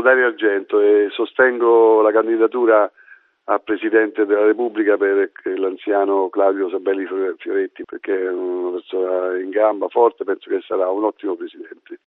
sono Dario Argento e sostengo la candidatura a Presidente della Repubblica per l'anziano Claudio Sabelli Fioretti perché è una persona in gamba, forte, penso che sarà un ottimo Presidente.